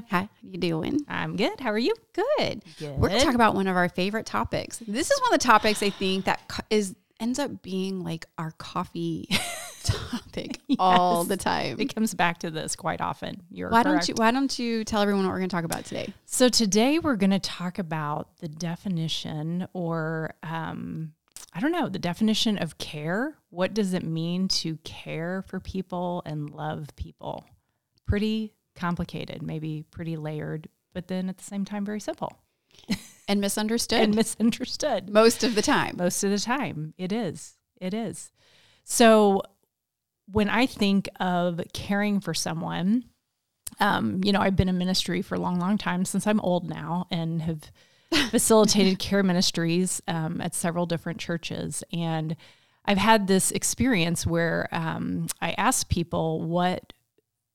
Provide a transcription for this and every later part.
Tina. How you doing? I'm good. How are you? Good. Good. We're going to talk about one of our favorite topics. This is one of the topics I think that co- is ends up being like our coffee topic all the time. It comes back to this quite often. You're Why correct. don't you why don't you tell everyone what we're going to talk about today? So today we're going to talk about the definition, or um, I don't know, the definition of care. What does it mean to care for people and love people? Pretty complicated, maybe pretty layered, but then at the same time very simple. And misunderstood. And misunderstood. most of the time. most of the time. It is. It is. So when i think of caring for someone um, you know i've been in ministry for a long long time since i'm old now and have facilitated care ministries um, at several different churches. And i've had this experience where um, i ask people what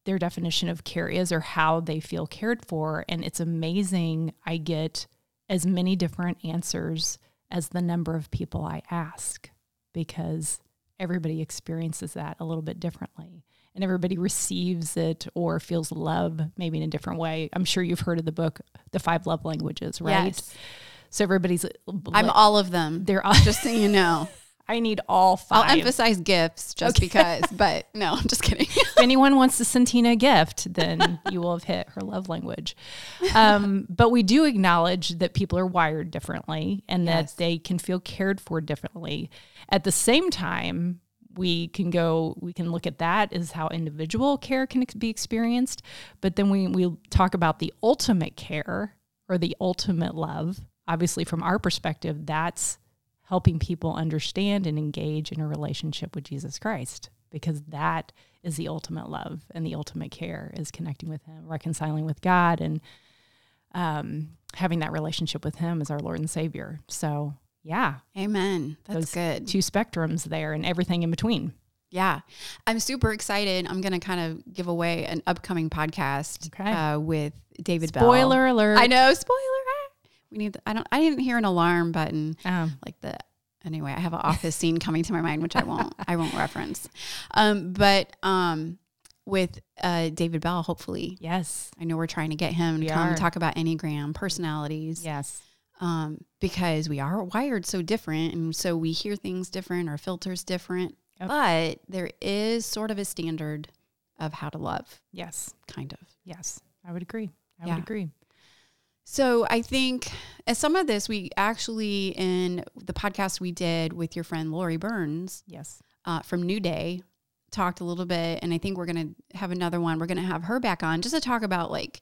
their definition of care is or how they feel cared for and it's amazing i get as many different answers as the number of people I ask because everybody experiences that a little bit differently and everybody receives it or feels love maybe in a different way. I'm sure you've heard of the book The Five Love Languages, right? Yes. So everybody's I'm all of them. they're all Just so you know. I need all 5 I'll emphasize gifts just because, but no, I'm just kidding. if anyone wants to send Tina a gift, then you will have hit her love language. Um, but we do acknowledge that people are wired differently and Yes. that they can feel cared for differently. At the same time, we can go, we can look at that as how individual care can be experienced. But then we, we talk about the ultimate care or the ultimate love. Obviously, from our perspective, that's helping people understand and engage in a relationship with Jesus Christ because that is the ultimate love and the ultimate care is connecting with him reconciling with God and um, having that relationship with him as our Lord and Savior so yeah Amen. That's those good. two spectrums there and everything in between Yeah. I'm super excited. I'm going to kind of give away an upcoming podcast Okay. uh, with David Bell. spoiler alert I know. Spoiler. We need, the, I don't, I didn't hear an alarm button um, like the, anyway, I have an office scene coming to my mind, which I won't, I won't reference. Um, but um, with uh, David Bell, hopefully, yes I know we're trying to get him to come are. talk about Enneagram personalities. yes um, because we are wired so different and so we hear things different our filters different Yep. but there is sort of a standard of how to love yes kind of yes I would agree I Yeah. would agree so i think as some of this we actually in the podcast we did with your friend lori burns yes. uh, from new day talked a little bit and i think we're going to have another one. We're going to have her back on just to talk about like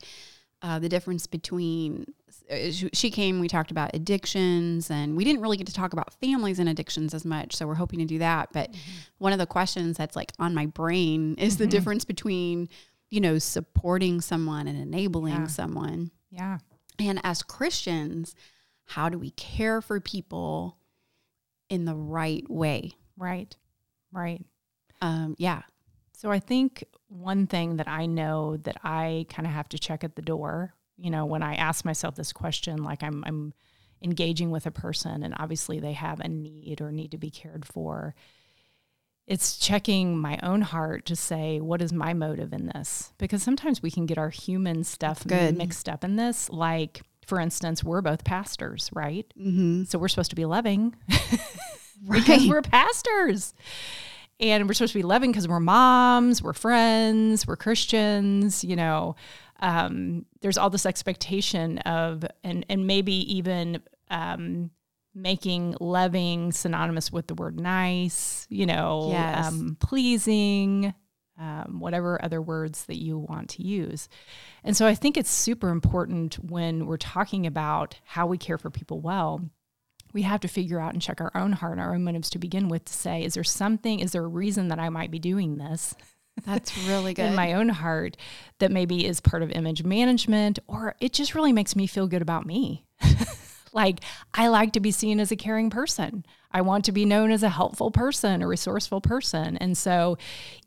uh, the difference between uh, she- came we talked about addictions and we didn't really get to talk about families and addictions as much so we're hoping to do that but one of the questions that's like on my brain is the Mhm. difference between you know supporting someone and enabling Yeah. someone. Yeah and as christians how do we care for people in the right way right right um, yeah So I think one thing that I know that I kind of have to check at the door, you know, when I ask myself this question, like I'm I'm engaging with a person and obviously they have a need or need to be cared for. It's checking my own heart to say, what is my motive in this? Because sometimes we can get our human stuff good. mixed up in this. Like, for instance, we're both pastors, right? mm-hmm. So we're supposed to be loving right because we're pastors. And we're supposed to be loving because we're moms, we're friends, we're Christians, you know. Um, there's all this expectation of, and, and maybe even um, making loving synonymous with the word nice, you know, Yes. um, pleasing, um, whatever other words that you want to use. And so I think it's super important when we're talking about how we care for people well we have to figure out and check our own heart and our own motives to begin with to say, is there something, is there a reason that I might be doing this That's really good. in my own heart that maybe is part of image management or it just really makes me feel good about me? like, I like to be seen as a caring person. I want to be known as a helpful person, a resourceful person. And so,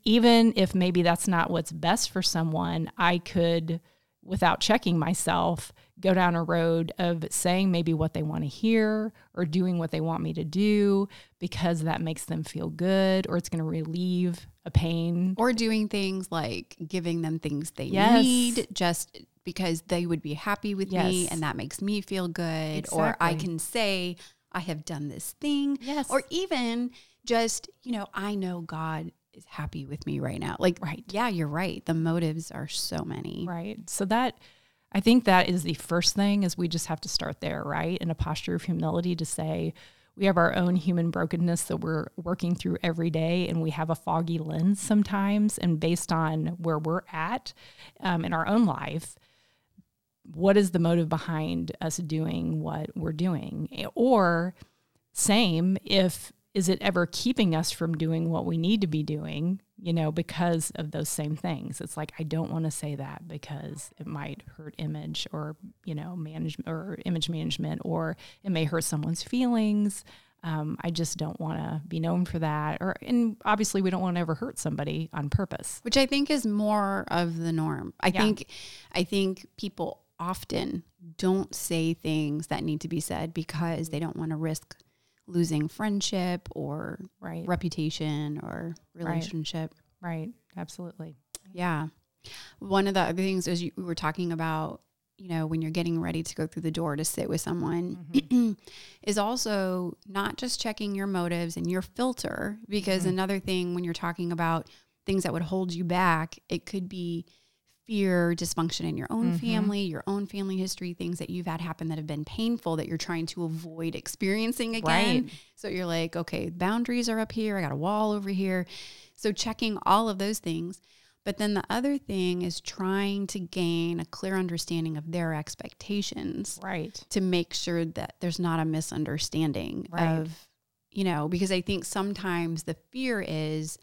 even if maybe that's not what's best for someone, I could, without checking myself, go down a road of saying maybe what they want to hear or doing what they want me to do because that makes them feel good or it's going to relieve a pain. Or doing things like giving them things they Yes. need just because they would be happy with me and that makes me feel good. Or I can say, I have done this thing. Yes. Or even just, you know, I know God is happy with me right now. Like, Right. yeah, you're right. The motives are so many. Right. So that I think that is the first thing is we just have to start there, right? In a posture of humility to say we have our own human brokenness that we're working through every day and we have a foggy lens sometimes and based on where we're at um, in our own life what is the motive behind us doing what we're doing or same if is it ever keeping us from doing what we need to be doing you know because of those same things it's like i don't want to say that because it might hurt image or you know management or image management or it may hurt someone's feelings um, i just don't want to be known for that or and obviously we don't want to ever hurt somebody on purpose which I think is more of the norm. I Yeah. think I think people often don't say things that need to be said because they don't want to risk losing friendship or right. reputation or relationship. right. Absolutely. Yeah. One of the other things is you we were talking about, you know, when you're getting ready to go through the door to sit with someone mm-hmm. is also not just checking your motives and your filter because mm-hmm. another thing when you're talking about things that would hold you back, it could be fear, dysfunction in your own mm-hmm. family, your own family history, things that you've had happen that have been painful that you're trying to avoid experiencing again. Right. So you're like, okay, boundaries are up here, I got a wall over here. So checking all of those things. But then the other thing is trying to gain a clear understanding of their expectations right to make sure that there's not a misunderstanding Right. of, you know, because I think sometimes the fear is,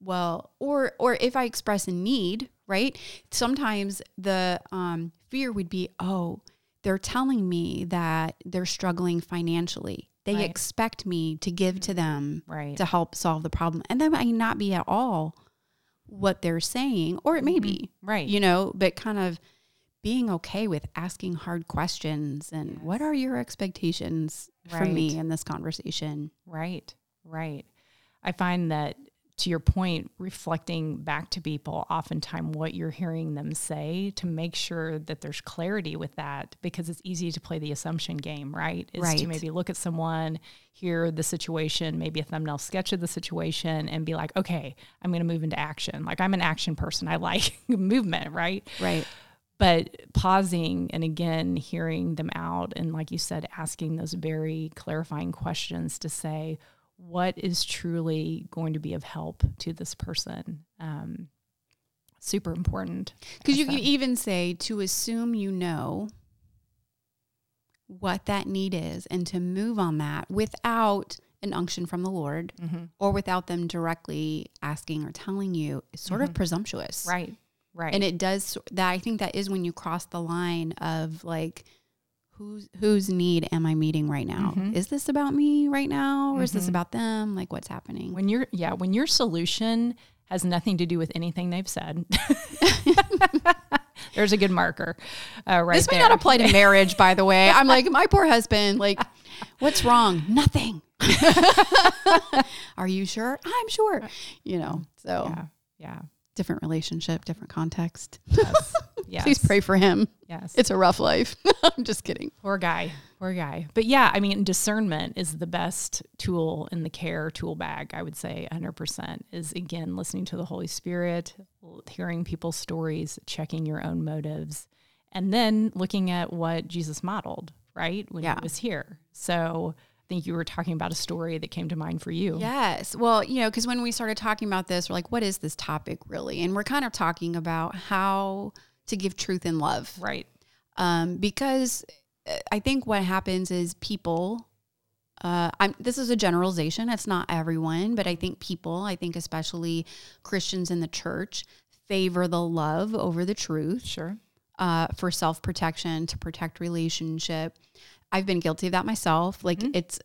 well, or or if I express a need, right? Sometimes the um, fear would be, oh, they're telling me that they're struggling financially. They Right. expect me to give to them right to help solve the problem, and that might not be at all what they're saying, or it may be, right you know, but kind of being okay with asking hard questions and what are your expectations from me in this conversation? Right, right. I find that to your point, reflecting back to people, oftentimes what you're hearing them say to make sure that there's clarity with that, because it's easy to play the assumption game, right? Is Right. to maybe look at someone, hear the situation, maybe a thumbnail sketch of the situation, and be like, okay, I'm going to move into action. Like I'm an action person. I like movement, right? Right. but pausing and again hearing them out and like you said asking those very clarifying questions to say what is truly going to be of help to this person um, super important Because you could even say to assume you know what that need is and to move on that without an unction from the Lord or without them directly asking or telling you is sort of presumptuous. right right And it does that. I think that is when you cross the line of like, whose whose need am I meeting right now? Is this about me right now, or is this about them? Like, what's happening? when your yeah when your solution has nothing to do with anything they've said there's a good marker uh, right this may there not apply to marriage, by the way. I'm like, my poor husband. Like, what's wrong? Nothing. Are you sure? I'm sure. You know. So yeah yeah different relationship, different context. yes, yes. Please pray for him. yes It's a rough life. I'm just kidding. Poor guy. Poor guy. But yeah, I mean, discernment is the best tool in the care tool bag, I would say 100%. Is again, listening to the Holy Spirit, hearing people's stories, checking your own motives, and then looking at what Jesus modeled, right? When Yeah. he was here. So think you were talking about a story that came to mind for you. Yes. Well, you know, because when we started talking about this, we're like, what is this topic really? And we're kind of talking about how to give truth and love. Right. Um, because uh, I think what happens is people, uh, I'm, this is a generalization, it's not everyone, but I think people, I think especially Christians in the church, favor the love over the truth Sure. uh, for self protection to protect relationship. I've been guilty of that myself. Like it's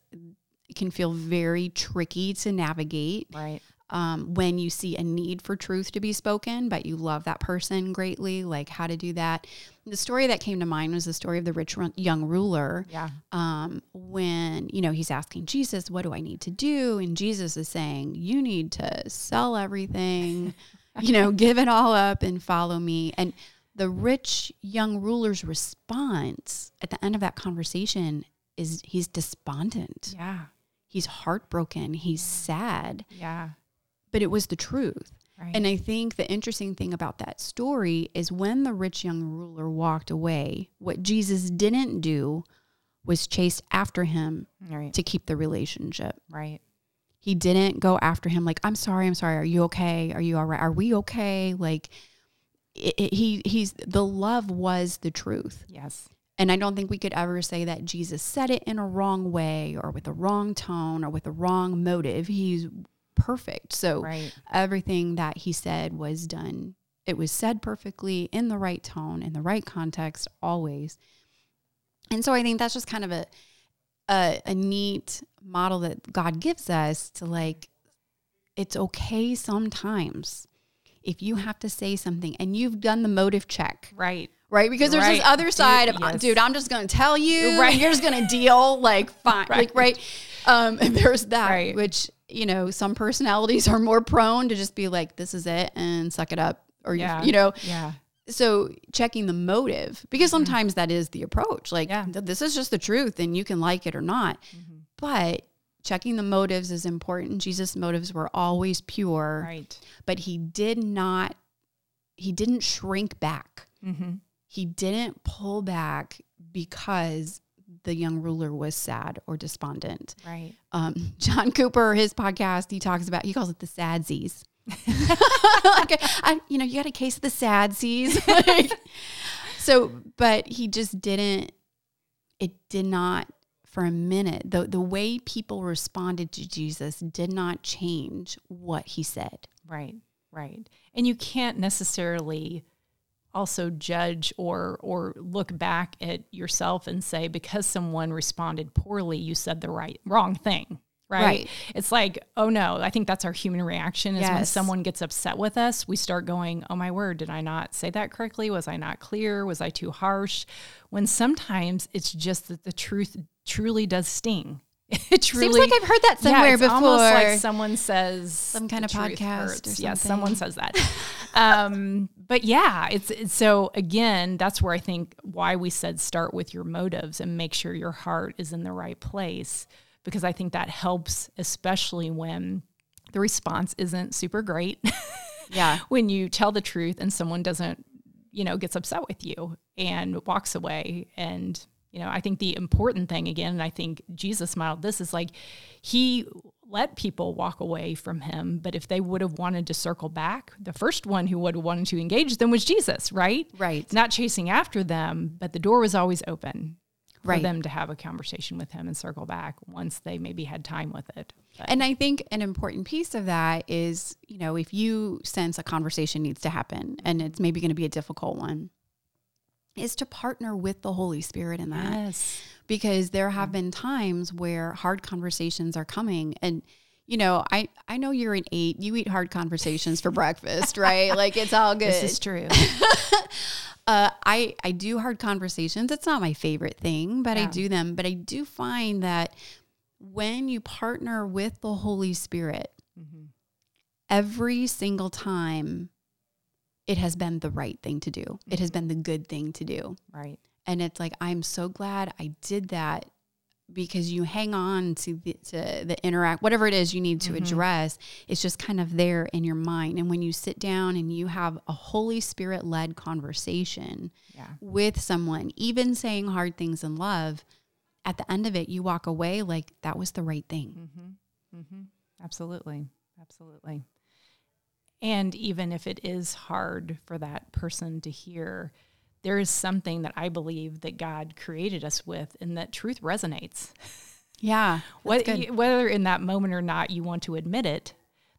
it can feel very tricky to navigate. Right. um, when you see a need for truth to be spoken, but you love that person greatly, like how to do that. The story that came to mind was the story of the rich young ruler. Yeah. Um, when, you know, he's asking Jesus, what do I need to do? And Jesus is saying, you need to sell everything, you know, give it all up and follow me. And the rich young ruler's response at the end of that conversation is he's despondent. Yeah. He's heartbroken. He's sad Yeah. but it was the truth. Right. And I think the interesting thing about that story is when the rich young ruler walked away, what Jesus didn't do was chase after him right. to keep the relationship. Right. He didn't go after him like, "I'm sorry, I'm sorry. Are you okay? Are you all right? Are we okay?" Like it, it, he he's the love was the truth. Yes. And I don't think we could ever say that Jesus said it in a wrong way or with a wrong tone or with a wrong motive. He's perfect. So Right. everything that he said was done. It was said perfectly in the right tone, in the right context, always. And so I think that's just kind of a a, a neat model that God gives us to like, it's okay sometimes if you have to say something and you've done the motive check, Right. right? Because there's this other side of, Yes. dude, I'm just going to tell you, Right. right? You're just going to deal, like, fine, like, Right. right? Um, and there's that, Right. which you know, some personalities are more prone to just be like, this is it, and suck it up, or you- Yeah. you know. Yeah. So checking the motive, because sometimes that is the approach. Like, Yeah. this is just the truth, and you can like it or not. But checking the motives is important. Jesus' motives were always pure Right. but he did not he didn't shrink back Mm-hmm. he didn't pull back because the young ruler was sad or despondent Right. um, john cooper his podcast he talks about he calls it the sadsies like, I, you know you got a case of the sadsies like, so but he just didn't it did not for a minute the, the way people responded to jesus did not change what he said Right. Right. And you can't necessarily also judge or or look back at yourself and say because someone responded poorly you said the right wrong thing right, Right. it's like oh no i think that's our human reaction is when someone gets upset with us we start going oh my word did i not say that correctly was i not clear was i too harsh when sometimes it's just that the truth truly does sting it truly Seems like I've heard that somewhere yeah, it's before. almost like someone says some kind of podcast or Yes, someone says that. um, but yeah, it's, it's so again, that's where I think why we said start with your motives and make sure your heart is in the right place because I think that helps, especially when the response isn't super great. yeah when you tell the truth and someone doesn't, you know, gets upset with you and walks away. And, you know, I think the important thing again, and I think Jesus modeled this is like he let people walk away from him. But if they would have wanted to circle back, the first one who would have wanted to engage them was Jesus, right? Right. Not chasing after them, but the door was always open for Right. them to have a conversation with him and circle back once they maybe had time with it. But- And I think an important piece of that is, you know, if you sense a conversation needs to happen and it's maybe going to be a difficult one, is to partner with the Holy Spirit in that. yes. Because there have been times where hard conversations are coming and you know, I, I know you're an eight. You eat hard conversations for breakfast, right? Like it's all good. This is true. Uh, I I do hard conversations. It's not my favorite thing, but I do them. But I do find that when you partner with the Holy Spirit, Mhm. every single time, it has been the right thing to do. It has been the good thing to do, Right. and it's like I'm so glad I did that because you hang on to the to the interact whatever it is you need to address it's just kind of there in your mind and when you sit down and you have a holy spirit led conversation Yeah. with someone even saying hard things in love at the end of it you walk away like that was the right thing Mm-hmm. Mm-hmm. Absolutely. Absolutely. And even if it is hard for that person to hear, there is something that I believe that God created us with and that truth resonates. yeah What, whether in that moment or not you want to admit it,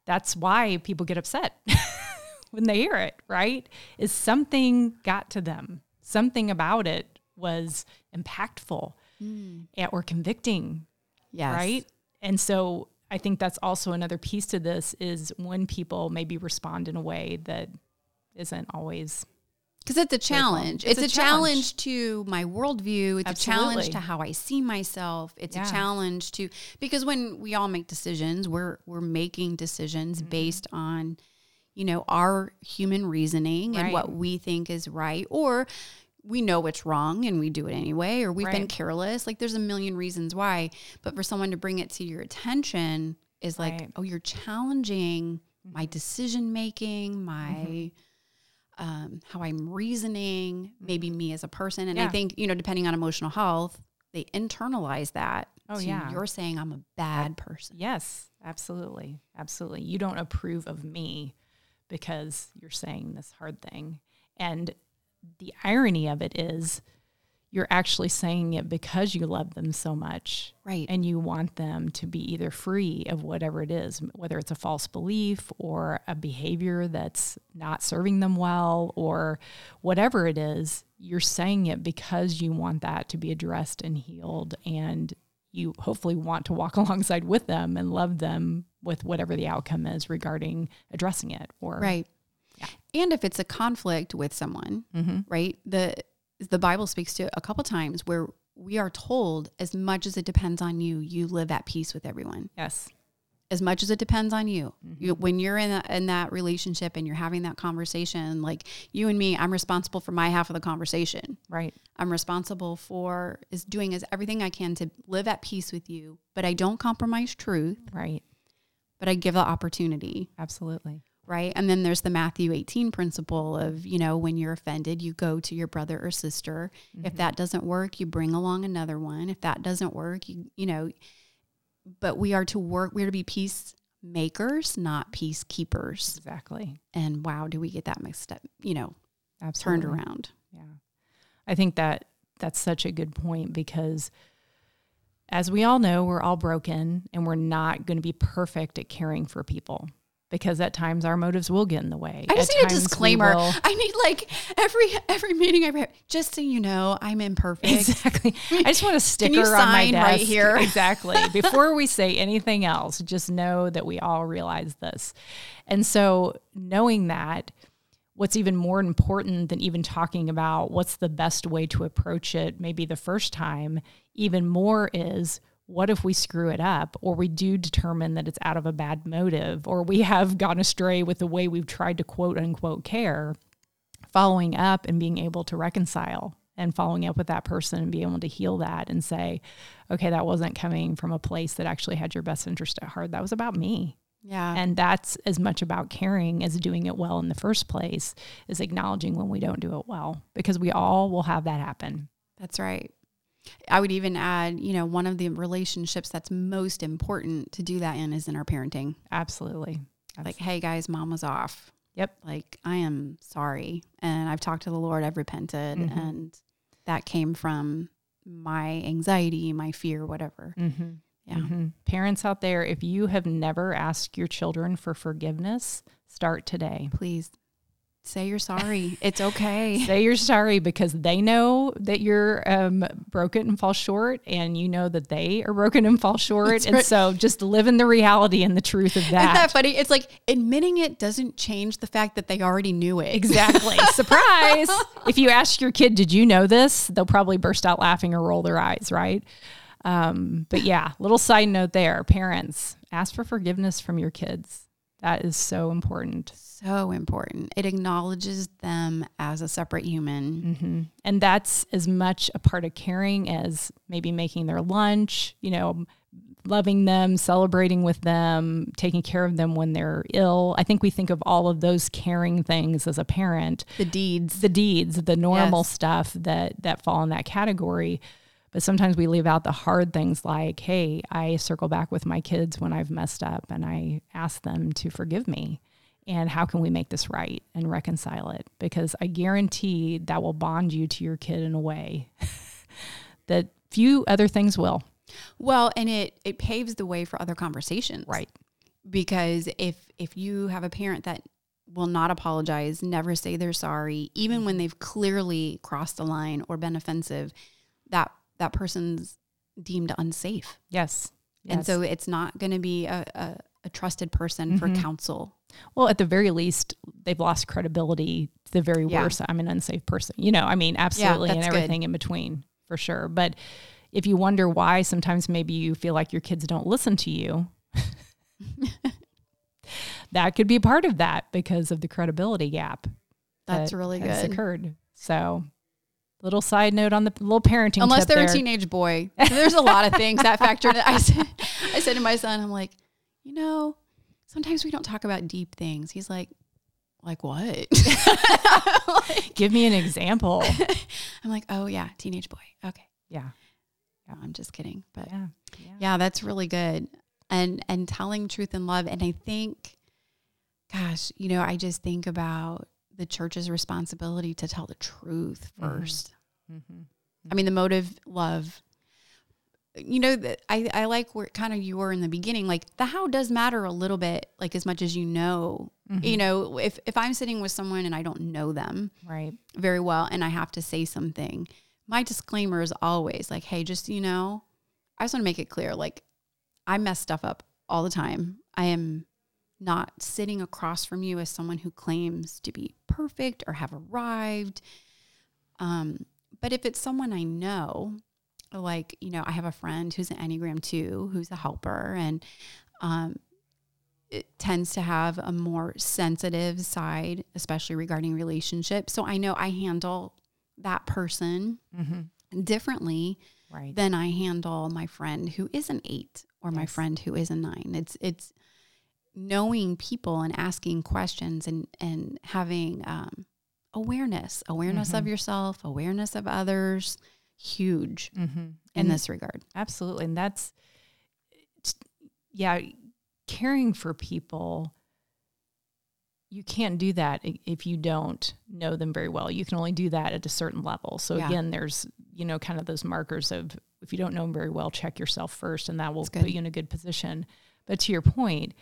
that's why people get upset when they hear it, right? Is something got to them. Something about it was impactful Mm. or convicting yes right? And so I think that's also another piece to this is when people maybe respond in a way that isn't always because it's a challenge. It's, It's a, a challenge. to my worldview. It's a challenge to how I see myself. It's Yeah. a challenge to because when we all make decisions, we're we're making decisions Mm-hmm. based on, you know, our human reasoning and what we think is right, or we know it's wrong and we do it anyway, or we've been careless. Like there's a million reasons why. But for someone to bring it to your attention is like, Right. Mm-hmm. oh, you're challenging my decision making, my um, how I'm reasoning, maybe me as a person. And I think, you know, depending on emotional health, they internalize that. Oh, to yeah. You're saying I'm a bad person. Yes, absolutely. Absolutely. You don't approve of me because you're saying this hard thing. And the irony of it is you're actually saying it because you love them so much Right. and you want them to be either free of whatever it is, whether it's a false belief or a behavior that's not serving them well or whatever it is, you're saying it because you want that to be addressed and healed and you hopefully want to walk alongside with them and love them with whatever the outcome is regarding addressing it or right. Yeah. And if it's a conflict with someone, mm-hmm. right? The the Bible speaks to a couple times where we are told as much as it depends on you, you live at peace with everyone. yes as much as it depends on you. Mm-hmm. you when you're in that, in that relationship and you're having that conversation, like you and me, I'm responsible for my half of the conversation. right I'm responsible for is doing as everything I can to live at peace with you, but I don't compromise truth, right but I give the opportunity, absolutely right? And then there's the Matthew 18 principle of, you know, when you're offended, you go to your brother or sister. If mm-hmm. that doesn't work, you bring along another one. If that doesn't work, you you know, but we are to work, we're to be peacemakers, not peacekeepers. exactly And wow, do we get that mixed up, you know, absolutely turned around? Yeah. I think that that's such a good point because as we all know, we're all broken and we're not going to be perfect at caring for people because at times our motives will get in the way. I just At need a disclaimer. I need like every every meeting I have, just so you know, I'm imperfect. Exactly. I just want a sticker on my desk right here? Exactly. Before we say anything else, just know that we all realize this. And so, knowing that, what's even more important than even talking about what's the best way to approach it, maybe the first time, even more is what if we screw it up or we do determine that it's out of a bad motive or we have gone astray with the way we've tried to quote unquote care? following up and being able to reconcile and following up with that person and being able to heal that and say, okay, that wasn't coming from a place that actually had your best interest at heart. That was about me. Yeah. And that's as much about caring as doing it well in the first place, is acknowledging when we don't do it well, because we all will have that happen. That's right. I would even add, you know, one of the relationships that's most important to do that in is in our parenting. Absolutely. Like, hey guys, mom was off. Yep. Like, I am sorry. And I've talked to the Lord, I've repented. Mhm. And that came from my anxiety, my fear, whatever. Mm-hmm. Yeah. Mhm. Parents out there, if you have never asked your children for forgiveness, start today. Please say you're sorry. it's okay. Say you're sorry because they know that you're um, broken and fall short, and you know that they are broken and fall short. That's and right. so just live in the reality and the truth of that. Isn't that funny? It's like admitting it doesn't change the fact that they already knew it. Exactly. Surprise. If you ask your kid, did you know this? They'll probably burst out laughing or roll their eyes, right? Um, but yeah, little side note there parents, ask for forgiveness from your kids. That is so important. So important. It acknowledges them as a separate human. hmm And that's as much a part of caring as maybe making their lunch, you know, loving them, celebrating with them, taking care of them when they're ill. I think we think of all of those caring things as a parent, The deeds. the deeds, the normal Yes. stuff that that fall in that category. But sometimes we leave out the hard things like, hey, I circle back with my kids when I've messed up and I ask them to forgive me. And how can we make this right and reconcile it? Because I guarantee that will bond you to your kid in a way that few other things will. Well, and it it paves the way for other conversations. Right. Because if if you have a parent that will not apologize, never say they're sorry, even when they've clearly crossed the line or been offensive, that that person's deemed unsafe. Yes. And so it's not going to be a, a, a trusted person for Mhm. counsel. Well, at the very least, they've lost credibility to the very Yeah. worst. I'm an unsafe person. You know, I mean, absolutely, and that's good. everything in between for sure. But if you wonder why sometimes maybe you feel like your kids don't listen to you, that could be part of that because of the credibility gap. That's that really good. occurred. So, little side note on the little parenting. Unless they're there. a teenage boy. So there's a lot of things that factor in. I said, I said to my son, I'm like, you know, sometimes we don't talk about deep things. He's like, like what? Like- Give me an example. I'm like, oh yeah, teenage boy. Okay. yeah. No, I'm just kidding. But Yeah. Yeah. yeah, that's really good. And and telling truth and love. And I think, gosh, you know, I just think about the church's responsibility to tell the truth Mhm. 1st Mhm. I mean, the motive, love. You know, that I, I like where kind of you were in the beginning. Like the how does matter a little bit, like as much as you know. You Mhm. know, if if I'm sitting with someone and I don't know them Right. very well and I have to say something, my disclaimer is always like, hey, just you know, I just want to make it clear, like I mess stuff up all the time. I am not sitting across from you as someone who claims to be perfect or have arrived. Um, but if it's someone I know, like, you know, I have a friend who's an Enneagram 2, who's a helper, and um, it tends to have a more sensitive side, especially regarding relationships. So I know I handle that person Mm-hmm. differently Right. than I handle my friend who is an eight or my friend who is a nine. It's it's knowing people and asking questions and and having um, awareness, awareness of Mhm. yourself, awareness of others, huge mm-hmm. in And this regard. Absolutely. And that's, yeah, caring for people, you can't do that if you don't know them very well. You can only do that at a certain level. So, Yeah. again, there's, you know, kind of those markers of if you don't know them very well, check yourself first, and that will put you in a good position. But to your point,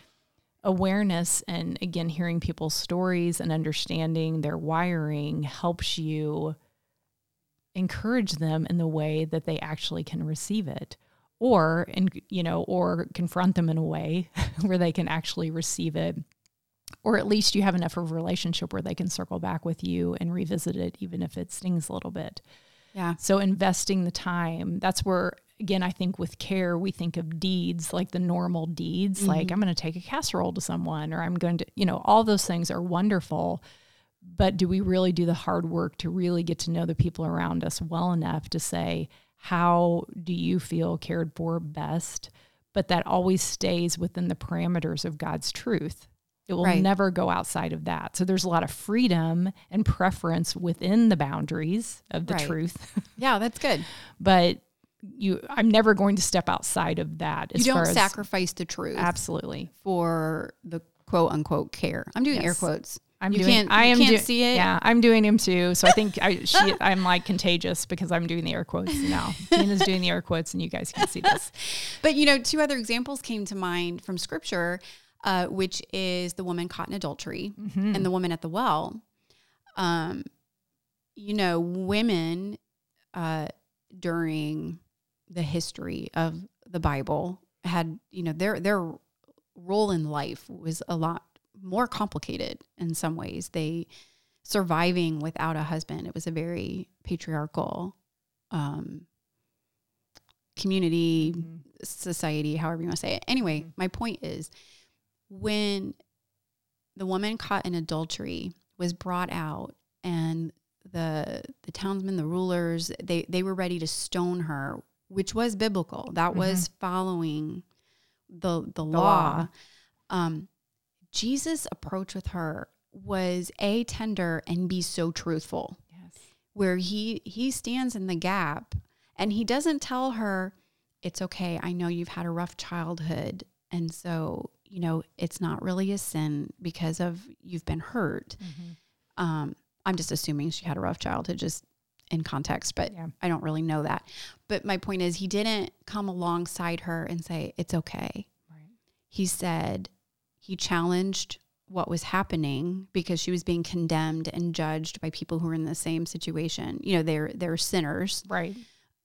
awareness and again, hearing people's stories and understanding their wiring helps you encourage them in the way that they actually can receive it or and you know or confront them in a way where they can actually receive it or at least you have enough of a relationship where they can circle back with you and revisit it even if it stings a little bit Yeah. so investing the time that's where again i think with care we think of deeds like the normal deeds like Mhm. i'm going to take a casserole to someone or i'm going to you know all those things are wonderful but do we really do the hard work to really get to know the people around us well enough to say how do you feel cared for best but that always stays within the parameters of god's truth it will Right. never go outside of that so there's a lot of freedom and preference within the boundaries of the Right. truth Yeah, that's good. but you i'm never going to step outside of that You as don't far as sacrifice the truth absolutely for the quote unquote care. I'm doing air quotes. I'm You doing. can't- I am can't do- see it? Yeah, I'm doing them too. So I think I, she, I'm like contagious because I'm doing the air quotes now. Tina's doing the air quotes, and you guys can see this. But you know, two other examples came to mind from scripture, uh, which is the woman caught in adultery Mhm. and the woman at the well. Um, you know, women uh, during the history of the Bible had, you know, their their role in life was a lot more complicated in some ways. They surviving without a husband. It was a very patriarchal um, community Mhm. society, however you want to say it. Anyway, Mhm. my point is when the woman caught in adultery was brought out and the the townsmen, the rulers, they they were ready to stone her, which was biblical. That was following the the, law. law. Um, Jesus' approach with her was a tender and be so truthful Yes. where he he stands in the gap and he doesn't tell her it's okay i know you've had a rough childhood and so you know it's not really a sin because of you've been hurt Mhm. um i'm just assuming she had a rough childhood just in context but Yeah. i don't really know that but my point is he didn't come alongside her and say it's okay Right. he said he challenged what was happening because she was being condemned and judged by people who were in the same situation. You know, they're they're sinners. Right.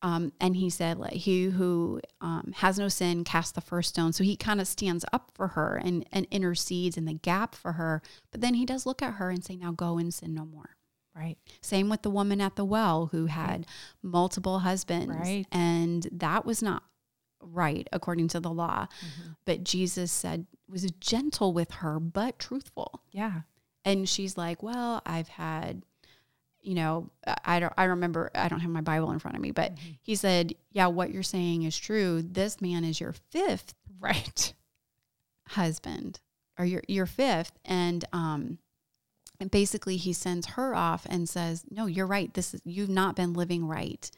Um, and he said, like, he who um, has no sin cast the first stone. So he kind of stands up for her and, and intercedes in the gap for her. But then he does look at her and say, now go and sin no more. Right. Same with the woman at the well who had multiple husbands. Right. And that was not right according to the law. Mm-hmm. But Jesus said, was gentle with her, but truthful. Yeah. And she's like, well, I've had, you know, I- don't, I remember, I don't have my Bible in front of me, but Mm-hmm. he said, yeah, what you're saying is true. This man is your fifth Right. husband or your, your fifth. And, um, and basically he sends her off and says, no, you're right. This is, you've not been living right.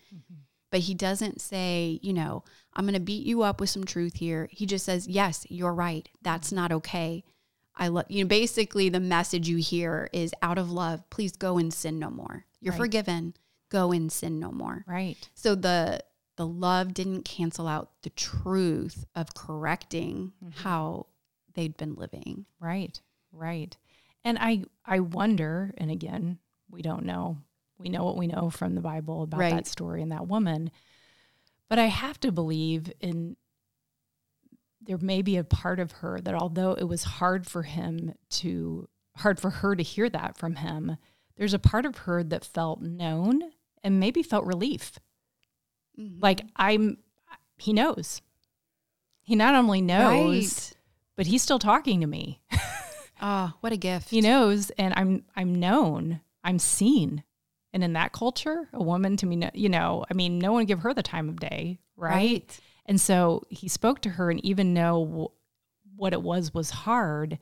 But he doesn't say, you know, I'm going to beat you up with some truth here. He just says, yes, you're right. That's not okay. I love you. Know, basically, the message you hear is out of love, please go and sin no more. You're Right. forgiven. Go and sin no more. Right. So the the love didn't cancel out the truth of correcting mm-hmm. how they'd been living. Right. Right. And I I wonder, and again, we don't know. We know what we know from the Bible about Right. that story and that woman. But I have to believe in there may be a part of her that although it was hard for him to hard for her to hear that from him, there's a part of her that felt known and maybe felt relief. Mm-hmm. Like I'm he knows. He not only knows, right. but he's still talking to me. Oh, what a gift. He knows, and I'm I'm known. I'm seen. And in that culture, a woman to me, you know, I mean, no one give her the time of day, right? Right. And so he spoke to her, and even though what it was was hard,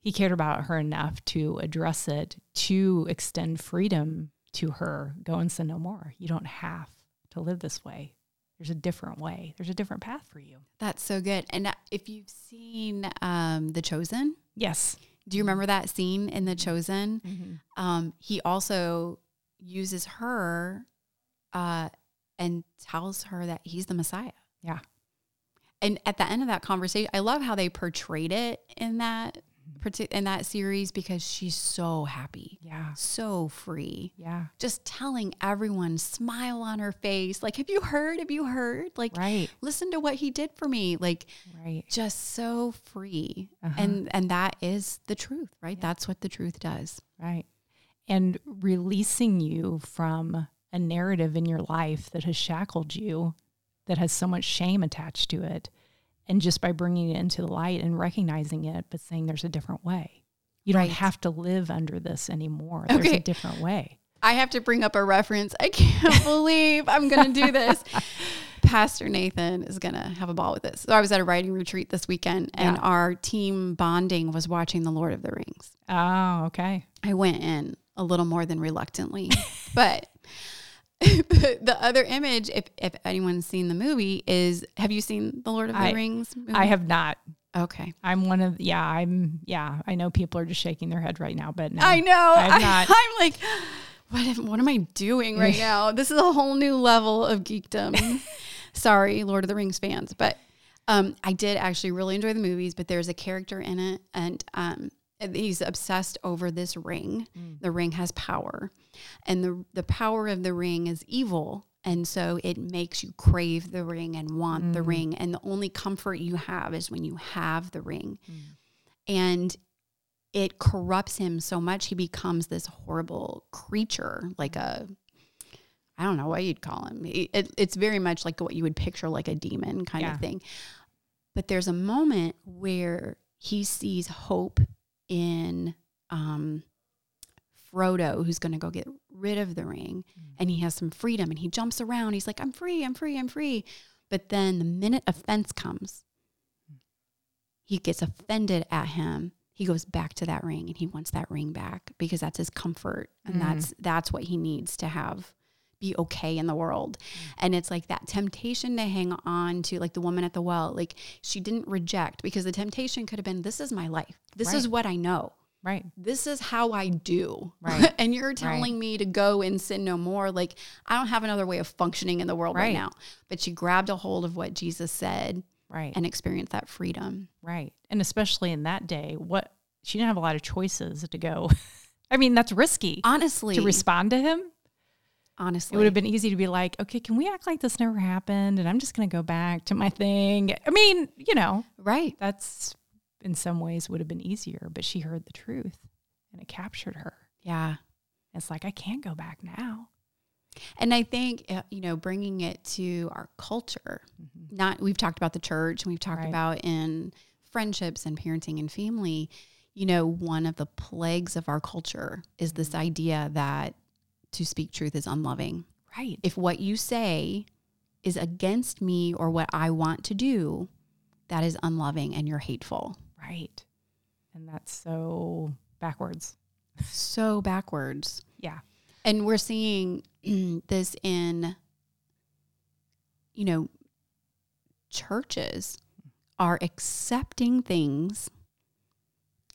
he cared about her enough to address it, to extend freedom to her. Go and sin no more. You don't have to live this way. There's a different way. There's a different path for you. That's so good. And if you've seen um, The Chosen, Yes. Do you remember that scene in The Chosen? Um, he also uses her uh, and tells her that he's the Messiah. Yeah. And at the end of that conversation, I love how they portrayed it in that in that series because she's so happy, Yeah. so free. Yeah. Just telling everyone, smile on her face, like, "Have you heard? Have you heard? Like, Right. listen to what he did for me." Like, Right. just so free, Uh-huh. and and that is the truth, right? That's what the truth does. Right. And releasing you from a narrative in your life that has shackled you, that has so much shame attached to it. And just by bringing it into the light and recognizing it, but saying there's a different way. You Right. don't have to live under this anymore. There's a different way. I have to bring up a reference. I can't believe I'm going to do this. Pastor Nathan is going to have a ball with this. So I was at a writing retreat this weekend and Yeah. our team bonding was watching The Lord of the Rings. Oh, okay. I went in a little more than reluctantly, but the, the other image, if, if anyone's seen the movie, is have you seen The Lord of the I- Rings? Movie? I have not. Okay. I'm one of, yeah, I'm, yeah, I know people are just shaking their head right now, but no. I know. I've I, not. I'm like, what, am- what am I doing right now? This is a whole new level of geekdom. Sorry, Lord of the Rings fans, but um, I did actually really enjoy the movies. But there's a character in it, and um, he's obsessed over this ring. The ring has power, and the the power of the ring is evil. And so it makes you crave the ring and want the ring. And the only comfort you have is when you have the ring. And it corrupts him so much he becomes this horrible creature like a i don't know what you'd call him It- it- it's very much like what you would picture like a demon kind Yeah. of thing but there's a moment where he sees hope in um, frodo who's going to go get rid of the ring and he has some freedom and he jumps around. He's like i'm free i'm free i'm free. But then the minute offense comes he gets offended at him. He goes back to that ring and he wants that ring back because that's his comfort and Mm. that's that's what he needs to have be okay in the world. And it's like that temptation to hang on to like the woman at the well like she didn't reject because the temptation could have been this is my life. This is what i know Right. this is how I do. Right. and you're telling me to go and sin no more. Like, I don't have another way of functioning in the world right, Right. now. But she grabbed a hold of what Jesus said Right. and experienced that freedom. Right. And especially in that day, what she didn't have a lot of choices to go. I mean, that's risky Honestly, to respond to him. Honestly, It would have been easy to be like, okay, can we act like this never happened? And I'm just going to go back to my thing. I mean, you know, right. that's in some ways would have been easier, but she heard the truth and it captured her. Yeah. It's like, I can't go back now. And I think, uh, you know, bringing it to our culture, not, we've talked about the church and we've talked Right. about in friendships and parenting and family, you know, one of the plagues of our culture is this idea that to speak truth is unloving. Right. If what you say is against me or what I want to do, that is unloving and you're hateful. Right. And that's so backwards. So backwards. Yeah. And we're seeing this in, you know, churches are accepting things.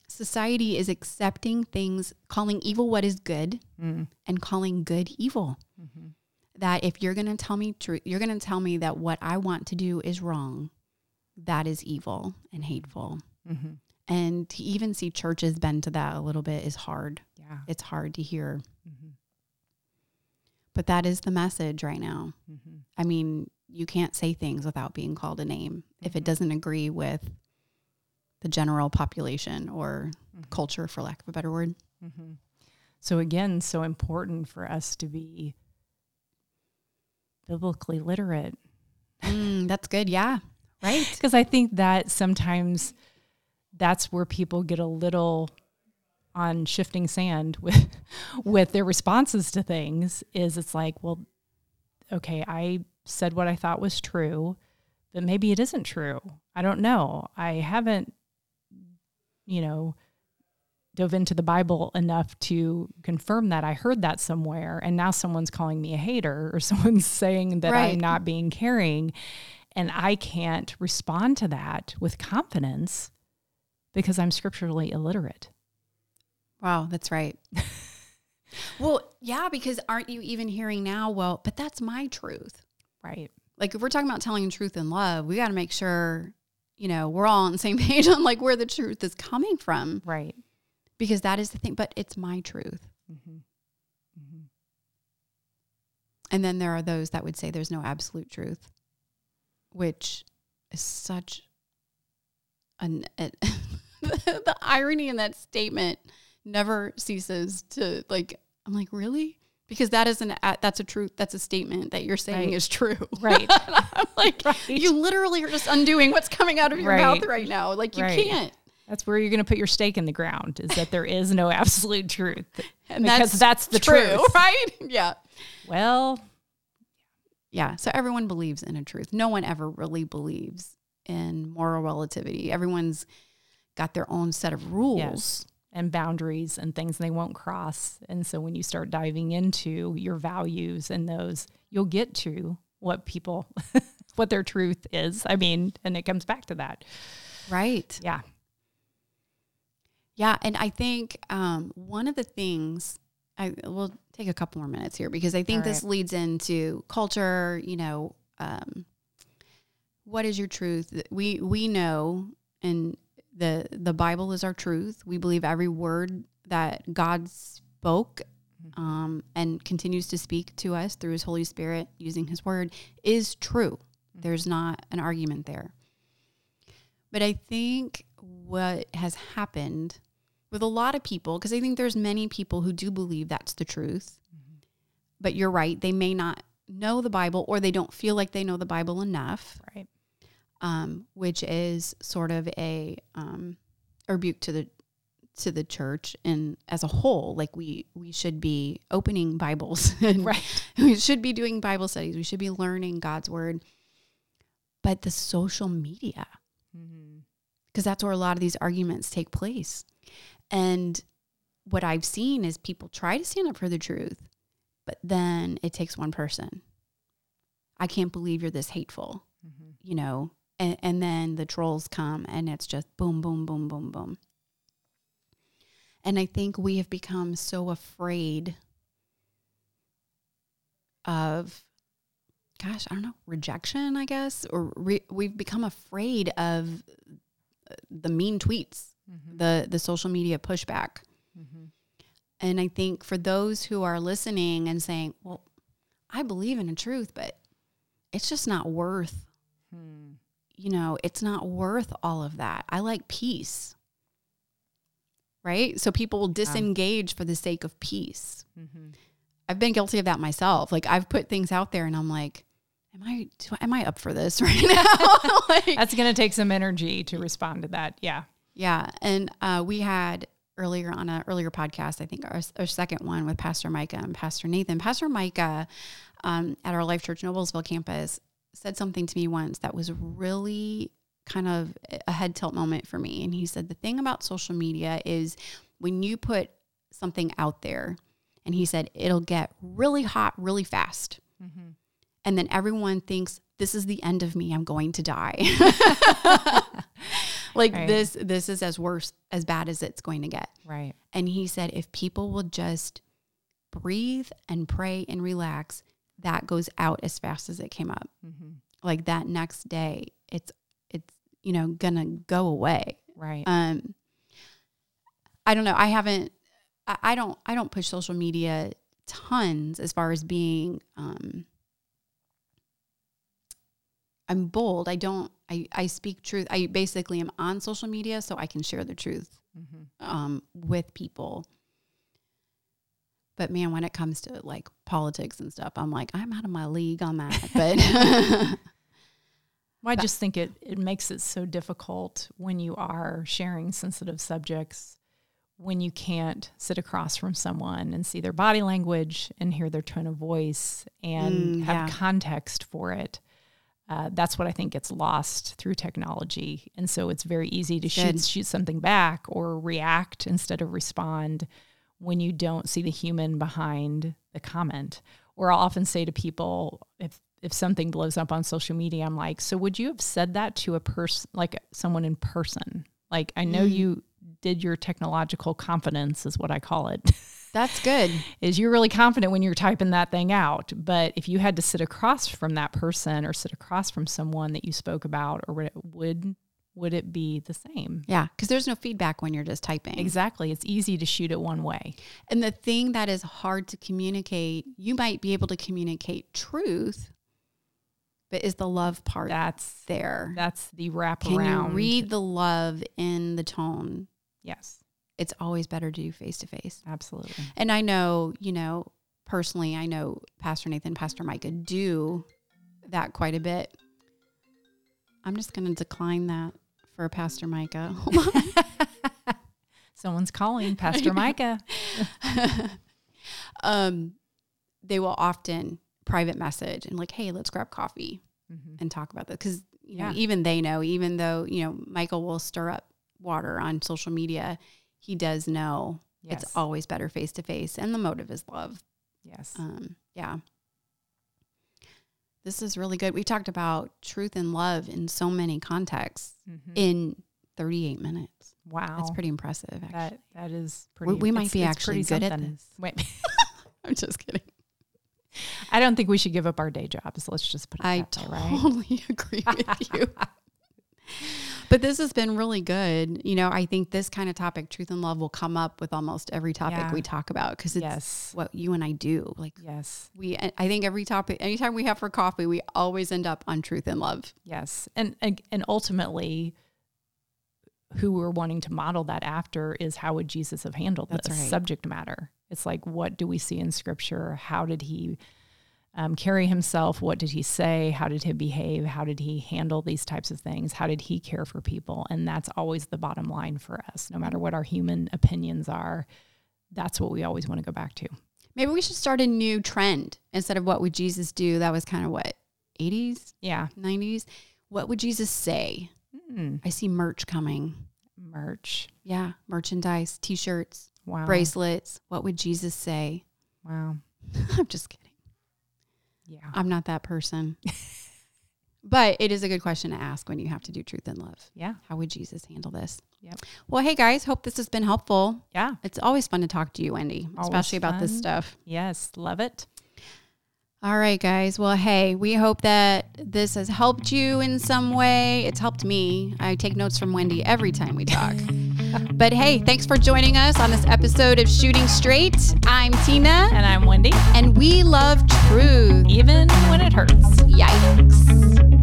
Society is accepting things, calling evil what is good Mm. and calling good evil. Mm-hmm. That if you're going to tell me truth, you're going to tell me that what I want to do is wrong. That is evil and hateful. Mm-hmm. And to even see churches bend to that a little bit is hard. Yeah. It's hard to hear. Mm-hmm. But that is the message right now. Mm-hmm. I mean, you can't say things without being called a name if it Mhm. doesn't agree with the general population or Mhm. culture, for lack of a better word. Mm-hmm. So again, so important for us to be biblically literate Mm, that's good. Yeah. Right. because I think that sometimes that's where people get a little on shifting sand with with their responses to things is it's like, well, okay, I said what I thought was true, but maybe it isn't true. I don't know. I haven't you know dove into the Bible enough to confirm that I heard that somewhere and now someone's calling me a hater or someone's saying that Right. I'm not being caring and I can't respond to that with confidence because I'm scripturally illiterate. Wow. That's right. well, yeah, because aren't you even hearing now? Well, but that's my truth. Right. Like if we're talking about telling truth in love, we got to make sure, you know, we're all on the same page on like where the truth is coming from Right. because that is the thing. But it's my truth. Mm-hmm. Mm-hmm. And then there are those that would say there's no absolute truth, which is such an, a, the irony in that statement never ceases to like, I'm like, really? Because that is an, that's a truth. That's a statement that you're saying Right. is true. Right. I'm like, Right. you literally are just undoing what's coming out of your Right. mouth right now. Like you can't. That's where you're going to put your stake in the ground is that there is no absolute truth. And Because that's the true, truth. right? Yeah. Well, Yeah. So everyone believes in a truth. No one ever really believes in moral relativity. Everyone's got their own set of rules. Yes. and boundaries and things they won't cross. And so when you start diving into your values and those, you'll get to what people, what their truth is. I mean, and it comes back to that. Right. Yeah. Yeah. And I think um, one of the things, I will take a couple more minutes here because I think All this leads into culture, you know, um, what is your truth? We we know and the the Bible is our truth. We believe every word that God spoke mm-hmm. um, and continues to speak to us through His Holy Spirit using His Word is true. Mm-hmm. There's not an argument there. But I think what has happened with a lot of people, because I think there's many people who do believe that's the truth. Mm-hmm. But you're right; they may not know the Bible, or they don't feel like they know the Bible enough Right. Um, which is sort of a um, a rebuke to the to the church and as a whole. Like we we should be opening Bibles and Right. we should be doing Bible studies. We should be learning God's word. But the social media, Mm-hmm. because that's where a lot of these arguments take place. And what I've seen is people try to stand up for the truth, but then it takes one person. I can't believe you're this hateful Mm-hmm. you know, and, and then the trolls come and it's just boom, boom, boom, boom, boom. And I think we have become so afraid of, gosh, I don't know, rejection, I guess, or re- we've become afraid of uh, the mean tweets, Mm-hmm. the the social media pushback. Mm-hmm. And I think for those who are listening and saying, well, I believe in a truth, but it's just not worth, Hmm. You know, it's not worth all of that. I like peace. Right? So people will disengage for the sake of peace. Mhm. I've been guilty of that myself. Like I've put things out there and I'm like, am I am I up for this right now? like, That's going to take some energy to respond to that. Yeah. yeah. And uh, we had earlier on a earlier podcast, I think our, our second one with Pastor Micah and Pastor Nathan. Pastor Micah um, at our Life Church Noblesville campus said something to me once that was really kind of a head tilt moment for me. And he said, the thing about social media is when you put something out there, and he said, it'll get really hot really fast. Mm-hmm. And then everyone thinks this is the end of me. I'm going to die. like Right. this, this is as worse, as bad as it's going to get. Right. And he said, if people will just breathe and pray and relax, that goes out as fast as it came up. Mhm. Like that next day, it's it's you know gonna go away. Right. Um, I don't know. I haven't. I, I don't. I don't push social media tons as far as being. Um, I'm bold. I don't. I I speak truth. I basically am on social media so I can share the truth Mhm. um, with people. But man, when it comes to like politics and stuff, I'm like, I'm out of my league on that. But Well, I just think it, it makes it so difficult when you are sharing sensitive subjects, when you can't sit across from someone and see their body language and hear their tone of voice and Mm, have yeah. context for it. Uh, that's what I think gets lost through technology. And so it's very easy to shoot, shoot something back or react instead of respond when you don't see the human behind the comment. Or I'll often say to people, if if something blows up on social media, I'm like, so would you have said that to a person, like someone in person? Like, I know Mm. you did your technological confidence, is what I call it. that's good. is you're really confident when you're typing that thing out. But if you had to sit across from that person or sit across from someone that you spoke about, or would would it be the same? Yeah, because there's no feedback when you're just typing. Exactly. It's easy to shoot it one way. And the thing that is hard to communicate, you might be able to communicate truth, but is the love part That's there? that's the wrap Can you read the love in the tone? Yes, It's always better to do face to face. absolutely. And I know, you know, personally, I know Pastor Nathan, Pastor Micah do that quite a bit. I'm just going to decline that for Pastor Micah. Someone's calling Pastor Micah. um, they will often private message and like, hey, let's grab coffee Mhm. and talk about this because you know Yeah. even they know, even though you know Michael will stir up water on social media, he does know Yes. it's always better face to face, and the motive is love. yes. Um, yeah. This is really good. We talked about truth and love in so many contexts Mhm. in 38 minutes. wow. That's pretty impressive. Actually. That that is pretty. we might be actually good at this. Wait, I'm just kidding. I don't think we should give up our day jobs. Let's just put it I that way, right? totally agree with you. But this has been really good. You know, I think this kind of topic, truth and love, will come up with almost every topic Yeah. we talk about because it's Yes. what you and I do. Like Yes. we, I think every topic, anytime we have for coffee, we always end up on truth and love. Yes. And and and ultimately who we're wanting to model that after is how would Jesus have handled That's this right. subject matter? It's like what do we see in scripture? How did he um, carry himself? What did he say? How did he behave? How did he handle these types of things? How did he care for people? And that's always the bottom line for us. No matter what our human opinions are, that's what we always want to go back to. Maybe we should start a new trend instead of what would Jesus do? That was kind of what 80s, Yeah. 90s. What would Jesus say? Mm, I see merch coming. merch. Yeah, merchandise, t-shirts, Wow. bracelets. What would Jesus say? Wow. I'm just kidding. Yeah. I'm not that person. but it is a good question to ask when you have to do truth and love. Yeah. How would Jesus handle this? Yep. Well, hey guys, hope this has been helpful. Yeah. It's always fun to talk to you, Wendy, Always especially about this stuff. Yes. Love it. All right, guys. Well, hey, we hope that this has helped you in some way. It's helped me. I take notes from Wendy every time we talk. But hey, thanks for joining us on this episode of Shooting Straight. I'm Tina. And I'm Wendy. And we love truth. Even when it hurts. Yikes.